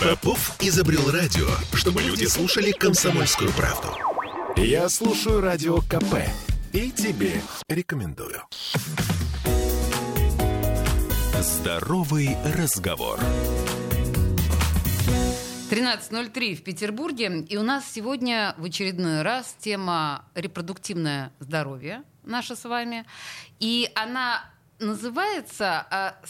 Попов изобрел радио, чтобы люди слушали комсомольскую правду. Я слушаю радио КП и тебе рекомендую. Здоровый разговор. 13.03 в Петербурге. И у нас сегодня в очередной раз тема репродуктивное здоровье наше с вами. И она называется э,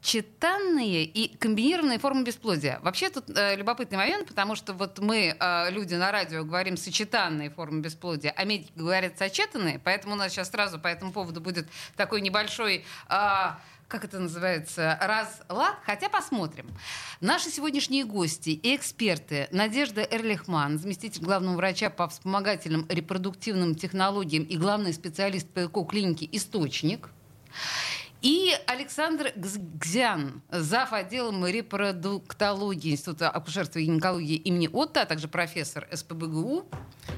сочетанные и комбинированные формы бесплодия. Вообще тут э, любопытный момент, потому что вот мы, э, люди на радио, говорим сочетанные формы бесплодия, а медики говорят сочетанные, поэтому у нас сейчас сразу по этому поводу будет такой небольшой... Э, как это называется, разлад, хотя посмотрим. Наши сегодняшние гости и эксперты Надежда Эрлихман, заместитель главного врача по вспомогательным репродуктивным технологиям и главный специалист по ЭКО-клинике «Источник», и Александр Гзян, зав. отделом репродуктологии Института акушерства и гинекологии имени Отто, а также профессор СПБГУ,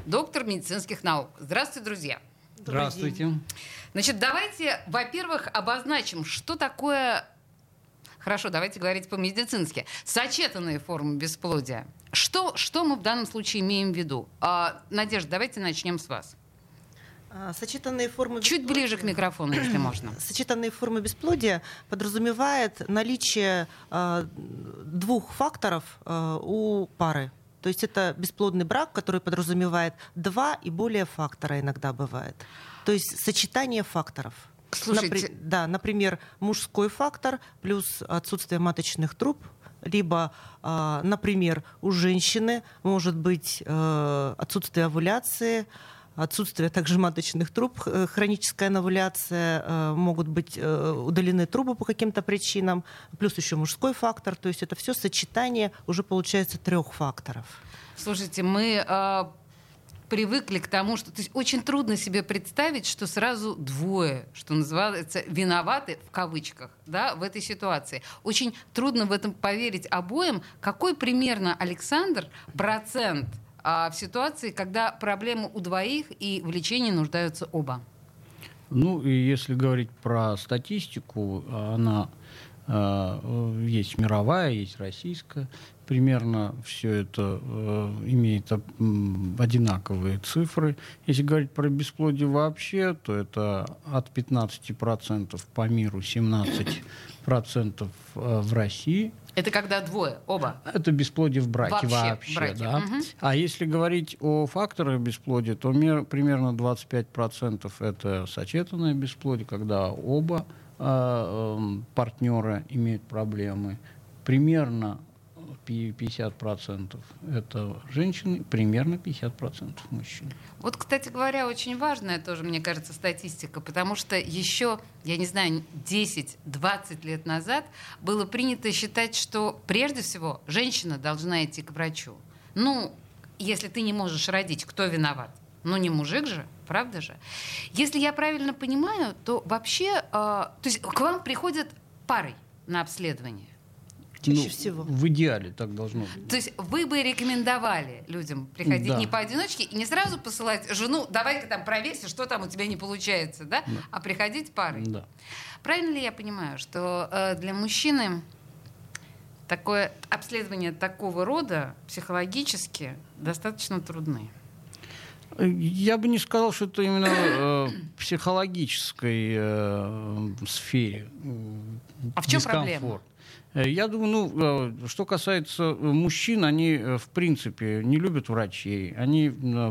доктор медицинских наук. Здравствуйте, друзья. Здравствуйте. Значит, давайте, во-первых, обозначим, что такое Хорошо, давайте говорить по-медицински. Сочетанные формы бесплодия. Что, что мы в данном случае имеем в виду? А, Надежда, давайте начнем с вас. А, сочетанные формы Чуть ближе к микрофону, если можно. Сочетанные формы бесплодия подразумевает наличие э, двух факторов э, у пары. То есть это бесплодный брак, который подразумевает два и более фактора иногда бывает. То есть сочетание факторов. Слушайте. Напри- да, например, мужской фактор плюс отсутствие маточных труб, либо, э, например, у женщины может быть э, отсутствие овуляции, отсутствие также маточных труб, э, хроническая новуляция, э, могут быть э, удалены трубы по каким-то причинам, плюс еще мужской фактор. То есть это все сочетание уже получается трех факторов. Слушайте, мы привыкли к тому, что то есть очень трудно себе представить, что сразу двое, что называется, виноваты в кавычках, да, в этой ситуации. Очень трудно в этом поверить обоим. Какой примерно, Александр, процент а в ситуации, когда проблемы у двоих и в лечении нуждаются оба? Ну, и если говорить про статистику, она э, есть мировая, есть российская. Примерно все это э, имеет э, одинаковые цифры. Если говорить про бесплодие вообще, то это от 15% по миру, 17% э, в России. Это когда двое, оба. Это бесплодие в браке Вообще, вообще, браке. да. Мгм. А если говорить о факторах бесплодия, то мер- примерно 25% это сочетанное бесплодие, когда оба э, эм, партнера имеют проблемы. Примерно 50% это женщины, примерно 50% мужчин. Вот, кстати говоря, очень важная тоже, мне кажется, статистика, потому что еще, я не знаю, 10-20 лет назад было принято считать, что прежде всего женщина должна идти к врачу. Ну, если ты не можешь родить, кто виноват? Ну, не мужик же, правда же? Если я правильно понимаю, то вообще, э, то есть к вам приходят парой на обследование. Чаще Ну, всего. В идеале так должно быть. То есть вы бы рекомендовали людям приходить Да. не поодиночке и не сразу посылать жену, давай-ка там проверься, что там у тебя не получается, да? А приходить парой. Да. Правильно ли я понимаю, что э, для мужчины такое обследование такого рода психологически достаточно трудны? Я бы не сказал, что это именно э, психологической э, сфере. э, А в чем дискомфорт. проблема? Э, Я думаю, ну, э, что касается э, мужчин, они, в принципе, не любят врачей. Они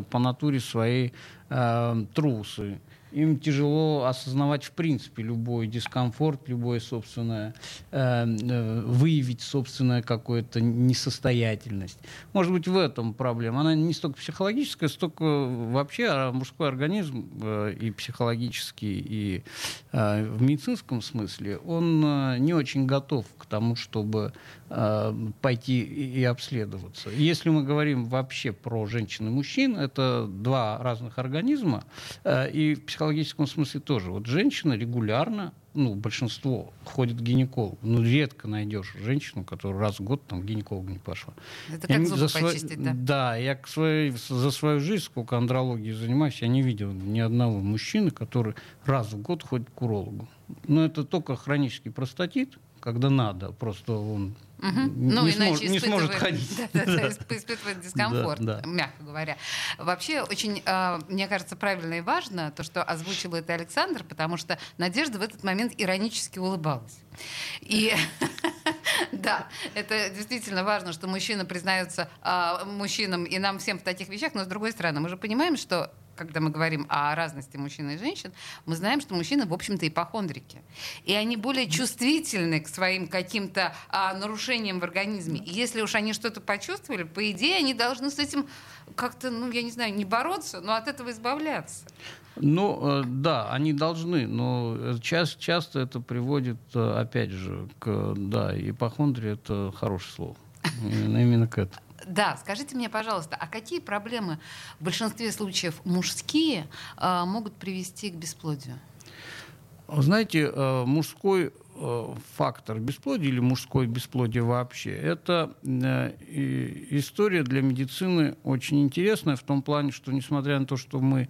по натуре своей э, трусы. Им тяжело осознавать, в принципе, любой дискомфорт, любое собственное, э, э, выявить собственную какую-то несостоятельность. Может быть, в этом проблема. Она не столько психологическая, столько вообще а мужской организм э, и психологический, и э, в медицинском смысле, он э, не очень готов к тому, чтобы э, пойти и, и обследоваться. Если мы говорим вообще про женщин и мужчин, это два разных организма, э, и в психологическом смысле тоже. Вот женщина регулярно ну, большинство ходит к гинекологу. Ну, редко найдешь женщину, которая раз в год там, к гинекологу не пошла. Это Я как зубы сво- почистить, да? Да, я к своей, за свою жизнь, сколько андрологией занимаюсь, я не видел ни одного мужчины, который раз в год ходит к урологу. Но это только хронический простатит, когда надо, просто он Угу. Ну, не, иначе смож, не сможет ходить. Да, да, да, испытывает дискомфорт, да, да. мягко говоря. Вообще, очень, э, мне кажется, правильно и важно то, что озвучил это Александр, потому что Надежда в этот момент иронически улыбалась. И да, это действительно важно, что мужчина признается э, мужчинам и нам всем в таких вещах, но с другой стороны, мы же понимаем, что когда мы говорим о разности мужчин и женщин, мы знаем, что мужчины, в общем-то, ипохондрики. И они более чувствительны к своим каким-то а, нарушениям в организме. И если уж они что-то почувствовали, по идее, они должны с этим как-то, ну, я не знаю, не бороться, но от этого избавляться. Ну, э, да, они должны, но часто, часто это приводит, э, опять же, к, да, ипохондрия — это хорошее слово. Именно к этому. Да, скажите мне, пожалуйста, а какие проблемы в большинстве случаев мужские э, могут привести к бесплодию? Знаете, э, мужской э, фактор бесплодия или мужское бесплодие вообще, это история для медицины очень интересная в том плане, что несмотря на то, что мы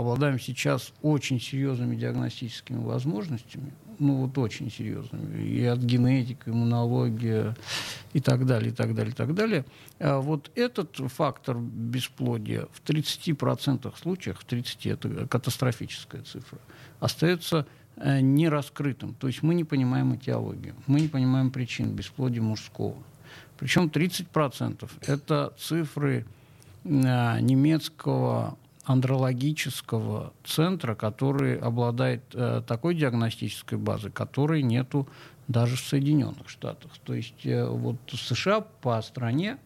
обладаем сейчас очень серьезными диагностическими возможностями, ну вот очень серьезными, и от генетики, иммунологии и так далее, и так далее, и так далее. А вот этот фактор бесплодия в 30% случаев, в 30 это катастрофическая цифра, остается э, нераскрытым. То есть мы не понимаем этиологию, мы не понимаем причин бесплодия мужского. Причем 30% это цифры э, немецкого андрологического центра, который обладает э, такой диагностической базой, которой нету даже в Соединенных Штатах. То есть э, вот в США по стране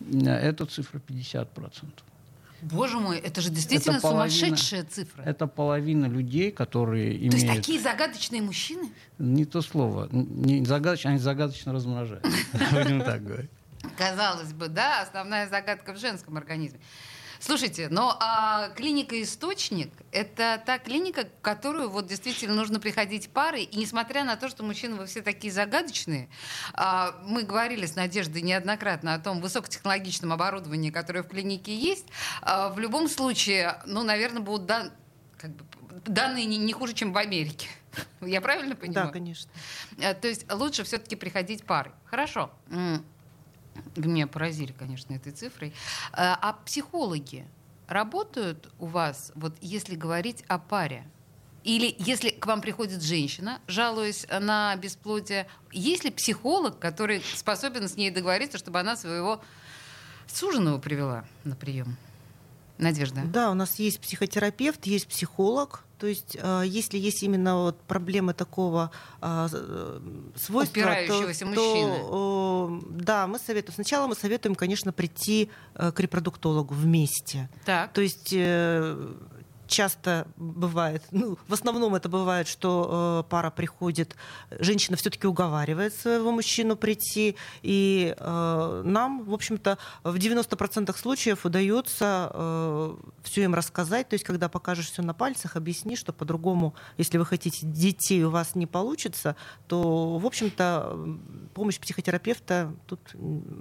э, эта цифра 50%. Боже мой, это же действительно это половина, сумасшедшая цифра. Это половина людей, которые то имеют... То есть такие загадочные мужчины? Не то слово. Не загадочно, они загадочно размножаются. Будем так говорить. Казалось бы, да, основная загадка в женском организме. Слушайте, но а, клиника «Источник» — это та клиника, в которую вот действительно нужно приходить парой, и несмотря на то, что мужчины вы все такие загадочные, а, мы говорили с Надеждой неоднократно о том высокотехнологичном оборудовании, которое в клинике есть, а, в любом случае, ну, наверное, будут дан, как бы, данные не, не хуже, чем в Америке. Я правильно понимаю? Да, конечно. А, то есть лучше все-таки приходить парой. Хорошо. Вы меня поразили, конечно, этой цифрой. А, а психологи работают у вас, вот если говорить о паре? Или если к вам приходит женщина, жалуясь на бесплодие, есть ли психолог, который способен с ней договориться, чтобы она своего суженого привела на прием? Надежда. Да, у нас есть психотерапевт, есть психолог, то есть, э, если есть именно вот проблемы такого э, э, свойства, Упирающегося то, мужчины. то да, мы советуем. Сначала мы советуем, конечно, прийти к репродуктологу вместе. Так. То есть часто бывает, ну, в основном это бывает, что э, пара приходит, женщина все-таки уговаривает своего мужчину прийти, и э, нам, в общем-то, в 90% случаев удается э, все им рассказать, то есть когда покажешь все на пальцах, объясни, что по-другому, если вы хотите детей, у вас не получится, то, в общем-то, помощь психотерапевта тут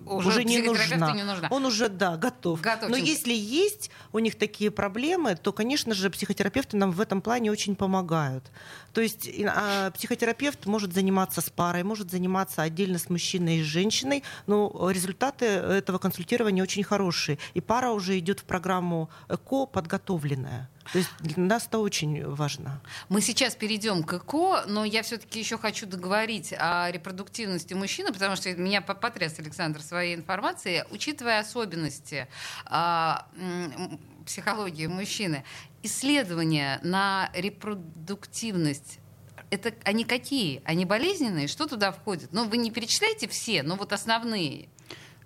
уже, уже не, нужна. не нужна. Он уже, да, готов. готов. Но если есть у них такие проблемы, то, конечно же, психотерапевты нам в этом плане очень помогают. То есть а, психотерапевт может заниматься с парой, может заниматься отдельно с мужчиной и с женщиной, но результаты этого консультирования очень хорошие. И пара уже идет в программу ЭКО подготовленная. То есть для нас это очень важно. Мы сейчас перейдем к ЭКО, но я все-таки еще хочу договорить о репродуктивности мужчины, потому что меня потряс Александр своей информацией, учитывая особенности а, психологии мужчины. Исследования на репродуктивность это они какие? Они болезненные? Что туда входит? Ну, вы не перечисляете все, но вот основные.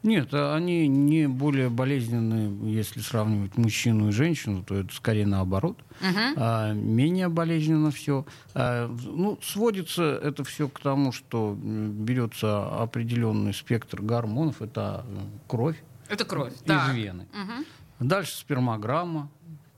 Нет, они не более болезненные, если сравнивать мужчину и женщину, то это скорее наоборот. Uh-huh. А, менее болезненно все. А, ну, сводится это все к тому, что берется определенный спектр гормонов, это кровь. Это кровь, из да. вены. Uh-huh. Дальше спермограмма.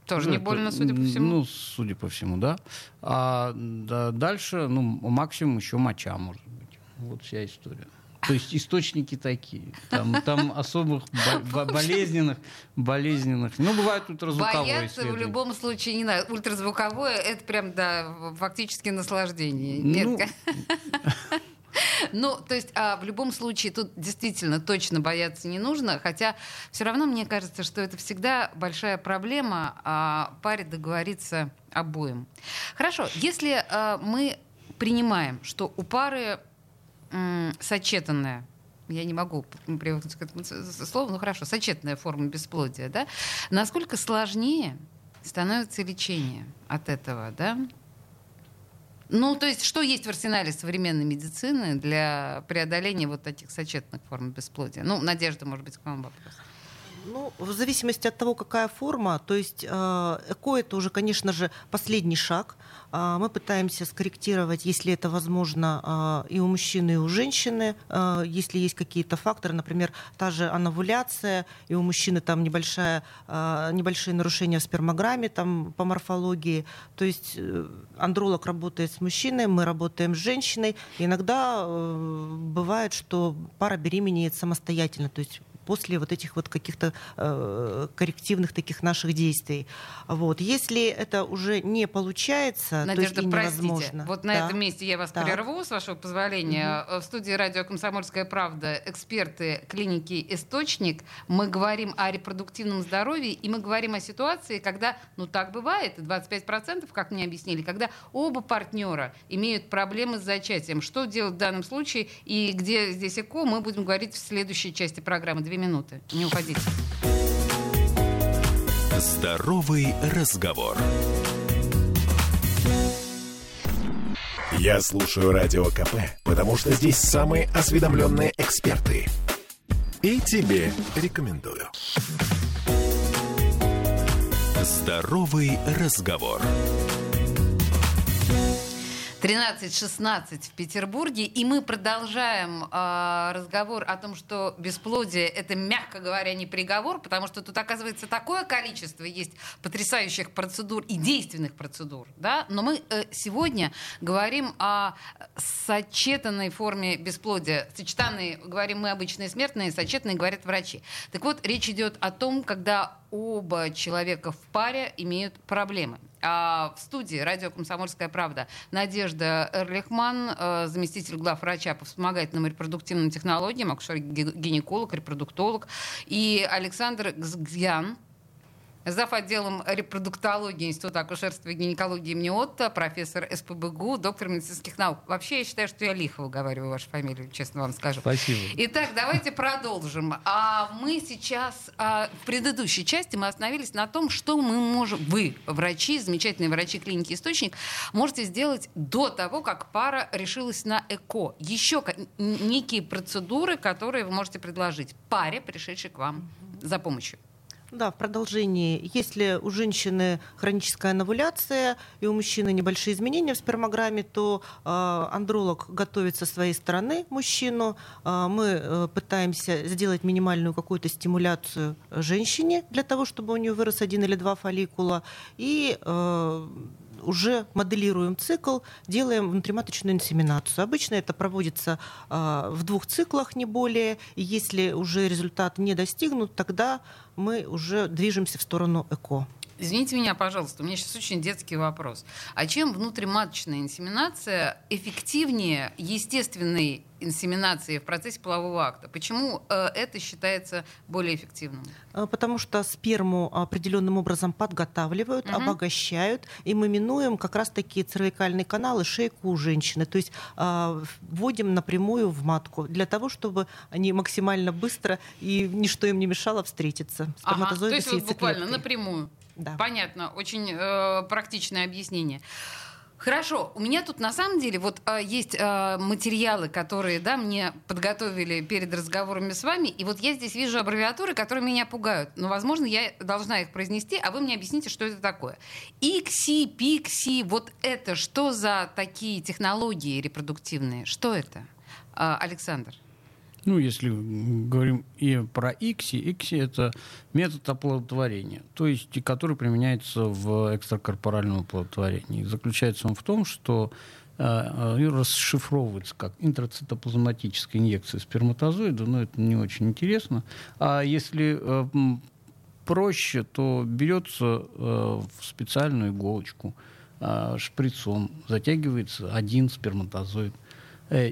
Тоже не больно, судя по всему. Ну, судя по всему, да. А да, дальше, ну, максимум еще моча, может быть. Вот вся история. То есть источники такие. Там, там особых болезненных, болезненных. Ну, бывает ультразвуковое Бояться в любом случае не надо. Ультразвуковое — это прям, да, фактически наслаждение. Нет. Ну, то есть а, в любом случае тут действительно точно бояться не нужно, хотя все равно мне кажется, что это всегда большая проблема а, паре договориться обоим. Хорошо, если а, мы принимаем, что у пары м, сочетанная я не могу привыкнуть к этому слову, ну хорошо, сочетанная форма бесплодия, да, насколько сложнее становится лечение от этого, да? Ну, то есть, что есть в арсенале современной медицины для преодоления вот этих сочетанных форм бесплодия? Ну, Надежда, может быть, к вам вопрос. Ну, в зависимости от того, какая форма, то есть э, ЭКО это уже, конечно же, последний шаг. Э, мы пытаемся скорректировать, если это возможно, э, и у мужчины, и у женщины, если есть какие-то факторы, например, та же анавуляция, и у мужчины там небольшая, небольшие нарушения в спермограмме, там по морфологии. То есть андролог работает с мужчиной, мы работаем с женщиной. Иногда бывает, что пара беременеет самостоятельно, то есть после вот этих вот каких-то э, коррективных таких наших действий. Вот. Если это уже не получается, Надежда, то есть невозможно. простите, вот на да. этом месте я вас так. прерву, с вашего позволения. Угу. В студии радио «Комсомольская правда» эксперты клиники «Источник». Мы говорим о репродуктивном здоровье, и мы говорим о ситуации, когда, ну так бывает, 25%, как мне объяснили, когда оба партнера имеют проблемы с зачатием. Что делать в данном случае и где здесь ЭКО, мы будем говорить в следующей части программы две минуты. Не уходите. Здоровый разговор. Я слушаю Радио КП, потому что здесь самые осведомленные эксперты. И тебе рекомендую. Здоровый разговор. 13.16 в Петербурге, и мы продолжаем э, разговор о том, что бесплодие это, мягко говоря, не приговор, потому что тут оказывается такое количество есть потрясающих процедур и действенных процедур, да. Но мы э, сегодня говорим о сочетанной форме бесплодия. Сочетанные, говорим мы обычные смертные, сочетанные говорят врачи. Так вот, речь идет о том, когда оба человека в паре имеют проблемы. А в студии радио «Комсомольская правда» Надежда Эрлихман, э, заместитель главврача по вспомогательным репродуктивным технологиям, акушер-гинеколог, репродуктолог, и Александр Гзгьян, зав. отделом репродуктологии Института акушерства и гинекологии имени Отто, профессор СПБГУ, доктор медицинских наук. Вообще, я считаю, что я лихо выговариваю вашу фамилию, честно вам скажу. Спасибо. Итак, давайте продолжим. А мы сейчас, а, в предыдущей части мы остановились на том, что мы можем, вы, врачи, замечательные врачи клиники «Источник», можете сделать до того, как пара решилась на ЭКО. Еще некие процедуры, которые вы можете предложить паре, пришедшей к вам за помощью. Да, в продолжении. Если у женщины хроническая анавуляция и у мужчины небольшие изменения в спермограмме, то э, андролог готовит со своей стороны мужчину. Э, мы э, пытаемся сделать минимальную какую-то стимуляцию женщине для того, чтобы у нее вырос один или два фолликула. И э, уже моделируем цикл, делаем внутриматочную инсеминацию. Обычно это проводится э, в двух циклах, не более. И если уже результат не достигнут, тогда мы уже движемся в сторону ЭКО. Извините меня, пожалуйста, у меня сейчас очень детский вопрос. А чем внутриматочная инсеминация эффективнее естественной инсеминации в процессе полового акта? Почему э, это считается более эффективным? Э, потому что сперму определенным образом подготавливают, угу. обогащают, и мы минуем как раз такие цервикальные каналы, шейку у женщины. То есть э, вводим напрямую в матку для того, чтобы они максимально быстро и ничто им не мешало встретиться. Ага, то есть вот буквально напрямую. Да. Понятно, очень э, практичное объяснение. Хорошо, у меня тут на самом деле вот э, есть э, материалы, которые да, мне подготовили перед разговорами с вами, и вот я здесь вижу аббревиатуры, которые меня пугают. Но, возможно, я должна их произнести, а вы мне объясните, что это такое. Икси, пикси, вот это что за такие технологии репродуктивные? Что это, э, Александр? Ну, если говорим и про ИКСИ, ИКСИ – это метод оплодотворения, то есть который применяется в экстракорпоральном оплодотворении. Заключается он в том, что э, э расшифровывается как интрацитоплазматическая инъекция сперматозоида, но это не очень интересно. А если э, проще, то берется в специальную иголочку, шприцом, затягивается один сперматозоид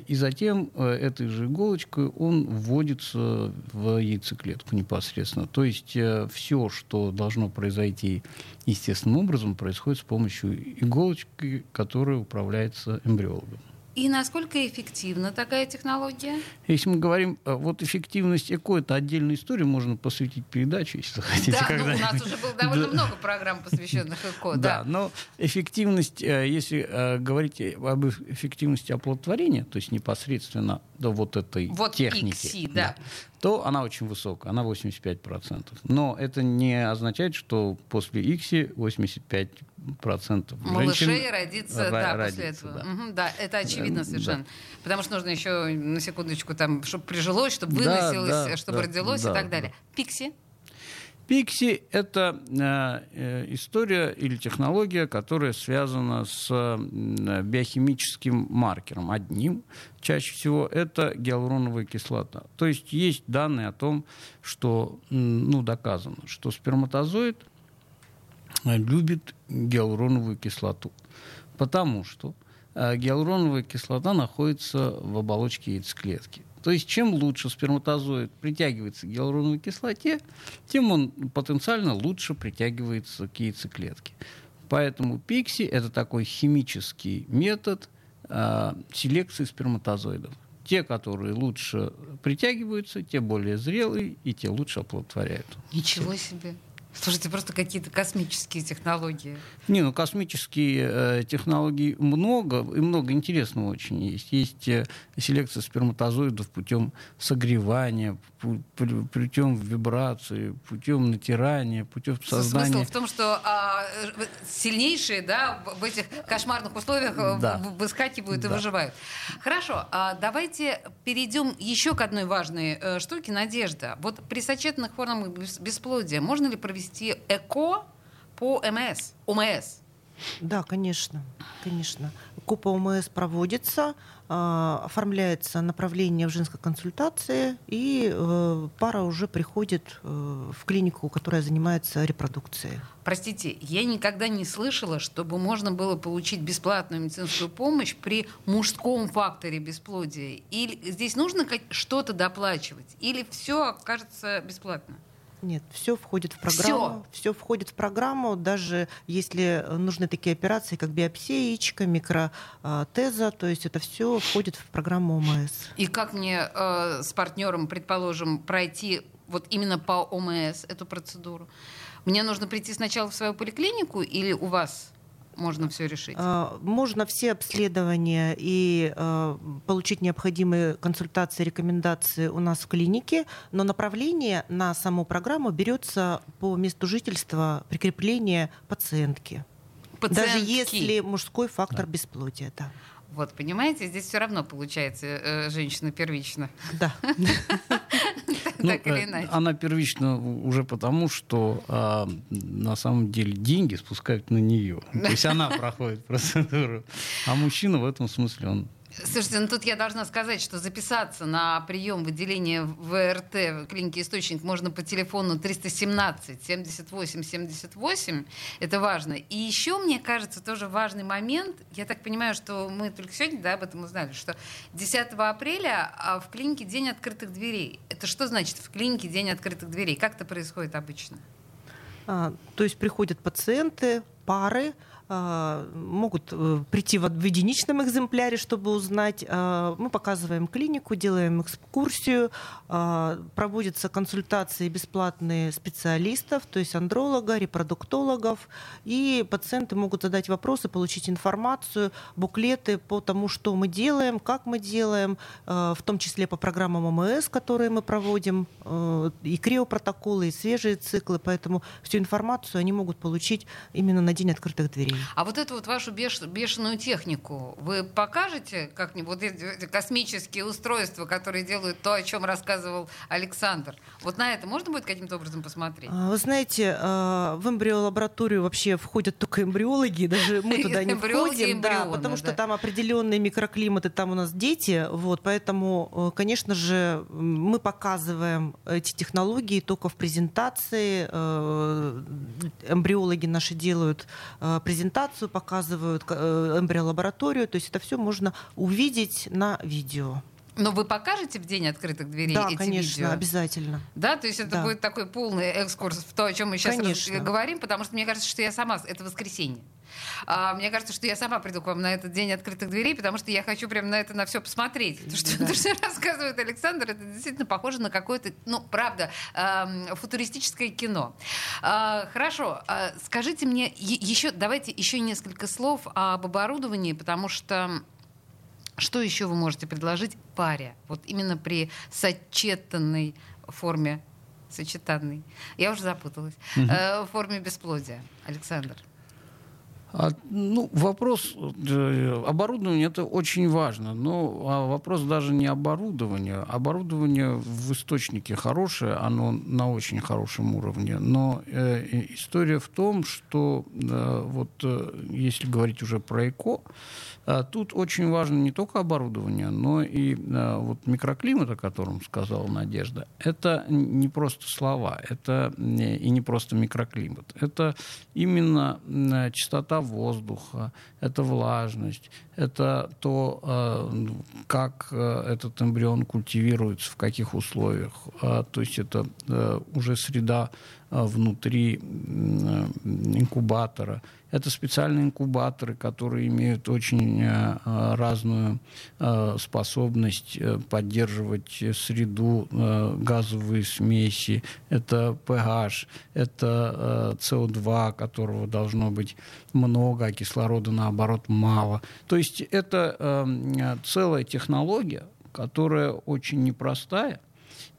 и затем э, этой же иголочкой он вводится в яйцеклетку непосредственно. То есть э, все, что должно произойти естественным образом, происходит с помощью иголочки, которая управляется эмбриологом. И насколько эффективна такая технология? Если мы говорим, э, вот эффективность ЭКО, это отдельная история, можно посвятить передачу, если захотите. Да, ну, у нас уже было довольно да. много программ, посвященных ЭКО. Да, да, но эффективность, э, если э, говорить об эффективности оплодотворения, то есть непосредственно до вот этой вот техники, XC, да. да, то она очень высокая, она 85%. Но это не означает, что после ИКСИ 85% Малышей женщин родится, да, родится, после этого. Да. Угу, да, это очевидно совершенно. Да. Потому что нужно еще на секундочку, там, чтобы прижилось, чтобы выносилось, да, да, чтобы да, родилось да, и так далее. Да. Пикси? Пикси — это э, э, история или технология, которая связана с э, биохимическим маркером. Одним чаще всего это гиалуроновая кислота. То есть есть данные о том, что ну, доказано, что сперматозоид любит гиалуроновую кислоту, потому что гиалуроновая кислота находится в оболочке яйцеклетки. То есть чем лучше сперматозоид притягивается к гиалуроновой кислоте, тем он потенциально лучше притягивается к яйцеклетке. Поэтому пикси – это такой химический метод э, селекции сперматозоидов. Те, которые лучше притягиваются, те более зрелые, и те лучше оплодотворяют. Ничего себе! Слушайте, просто какие-то космические технологии. Не, ну космические э, технологий много, и много интересного очень есть. Есть э, селекция сперматозоидов путем согревания, путем вибрации, путем натирания, путем создания... Смысл в том, что а, сильнейшие да, в этих кошмарных условиях э, да. выскакивают да. и выживают. Хорошо, а давайте перейдем еще к одной важной э, штуке. Надежда. Вот при сочетанных формах бесплодия можно ли провести провести ЭКО по МС, ОМС? Да, конечно, конечно. По ОМС проводится, а, оформляется направление в женской консультации, и э, пара уже приходит э, в клинику, которая занимается репродукцией. Простите, я никогда не слышала, чтобы можно было получить бесплатную медицинскую помощь при мужском факторе бесплодия. Или здесь нужно что-то доплачивать? Или все окажется бесплатно? Нет, все входит в программу. Все входит в программу, даже если нужны такие операции, как биопсия яичка, микротеза, то есть это все входит в программу ОМС. И как мне э, с партнером, предположим, пройти вот именно по ОМС эту процедуру? Мне нужно прийти сначала в свою поликлинику или у вас можно все решить? А, можно все обследования и а, получить необходимые консультации, рекомендации у нас в клинике, но направление на саму программу берется по месту жительства прикрепления пациентки. Пациентки. Даже если мужской фактор да. бесплодия, да. Вот, понимаете, здесь все равно получается э, женщина первична. Да. Ну, так или э, иначе. Она первична уже потому, что а, на самом деле деньги спускают на нее. То есть она проходит процедуру. А мужчина в этом смысле, он Слушайте, ну тут я должна сказать, что записаться на прием выделения ВРТ в клинике «Источник» можно по телефону 317 78 78. Это важно. И еще, мне кажется, тоже важный момент. Я так понимаю, что мы только сегодня да, об этом узнали, что 10 апреля а, в клинике День открытых дверей. Это что значит в клинике День открытых дверей? Как это происходит обычно? А, то есть приходят пациенты, пары, могут э, прийти в единичном экземпляре, чтобы узнать. А, мы показываем клинику, делаем экскурсию, а, проводятся консультации бесплатные специалистов, то есть андролога, репродуктологов, и пациенты могут задать вопросы, получить информацию, буклеты по тому, что мы делаем, как мы делаем, в том числе по программам ОМС, которые мы проводим, и криопротоколы, и свежие циклы, поэтому всю информацию они могут получить именно на день открытых дверей. А вот эту вот вашу беш, бешеную технику вы покажете как-нибудь? Вот эти, космические устройства, которые делают то, о чем рассказывал Александр. Вот на это можно будет каким-то образом посмотреть? А, вы знаете, а, в эмбриолабораторию вообще входят только эмбриологи, даже мы туда не входим, да, потому что там определенные микроклиматы, там у нас дети, вот, поэтому, э, конечно же, мы показываем эти технологии только в презентации. Э, эмбриологи наши делают презентации документацию, показывают э, эмбриолабораторию. То есть это все можно увидеть на видео. Но вы покажете в день открытых дверей да, эти конечно, видео? обязательно. Да, то есть это Да. будет такой полный экскурс в то, о чем мы сейчас Конечно. говорим, потому что мне кажется, что я сама... Это воскресенье. А, мне кажется, что я сама приду к вам на этот день открытых дверей, потому что я хочу прям на это на все посмотреть. То, что, Да. то, что рассказывает Александр, это действительно похоже на какое-то, ну, правда, эм, футуристическое кино. А, хорошо, а, скажите мне еще, давайте еще несколько слов об оборудовании, потому что что еще вы можете предложить паре? Вот именно при сочетанной форме сочетанной. Я уже запуталась. Э, в форме бесплодия. Александр. А, ну, вопрос э, оборудования это очень важно, но а вопрос даже не оборудования. Оборудование в источнике хорошее, оно на очень хорошем уровне, но э, история в том, что э, вот э, если говорить уже про ЭКО, тут очень важно не только оборудование, но и э, вот микроклимат, о котором сказала Надежда. Это не просто слова, это не- и не просто микроклимат. Это именно чистота воздуха, это влажность, это то, э, ну, как э, этот эмбрион культивируется, в каких условиях. А, То есть это э, уже среда э, внутри м, э, инкубатора. Это специальные инкубаторы, которые имеют очень э, э, разную э, способность э, поддерживать э, среду, э, газовые смеси, это pH, это э, CO2, которого должно быть много, а кислорода, наоборот, мало. То есть это э, целая технология, которая очень непростая,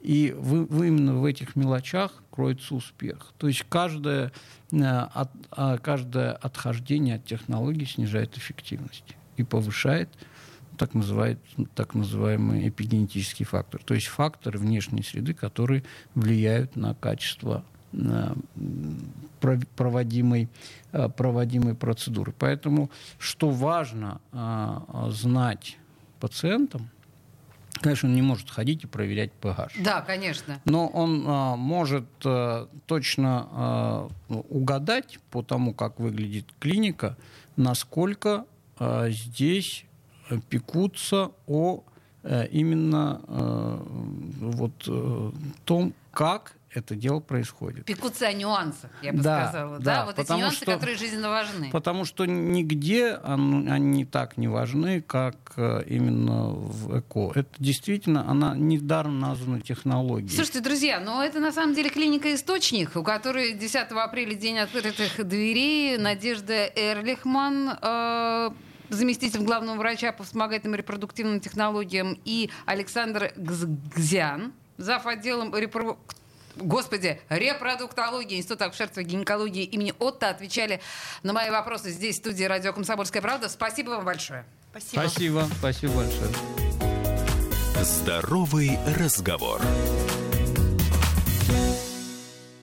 и вы, вы именно в этих мелочах кроется успех. То есть каждое, э, от- а, каждое отхождение от технологий снижает эффективность и повышает так, называет, так называемый эпигенетический фактор. То есть факторы внешней среды, которые влияют на качество э, проводимой, э, проводимой процедуры. Поэтому, что важно знать пациентам, Конечно, он не может ходить и проверять pH. Да, конечно. Но он а, может а, точно а, угадать по тому, как выглядит клиника, насколько а, здесь пекутся о э, именно э, вот э, том, как это дело происходит. Пекутся о нюансах, я бы Да, сказала. да, Да, вот эти нюансы, что- которые жизненно важны. Потому что нигде он- они так не важны, как э, именно в ЭКО. Это действительно, она недаром названа технологией. Слушайте, друзья, но это на самом деле клиника «Источник», у которой 10 апреля день открытых дверей. Надежда Эрлихман, э, заместитель главного врача по вспомогательным репродуктивным технологиям, и Александр Гзян, зав. отделом репро- Господи, репродуктологии Института акушерства и гинекологии имени Отто отвечали на мои вопросы здесь, в студии «Радио Комсомольская правда». Спасибо вам большое. Спасибо. Спасибо, спасибо большое. Здоровый разговор.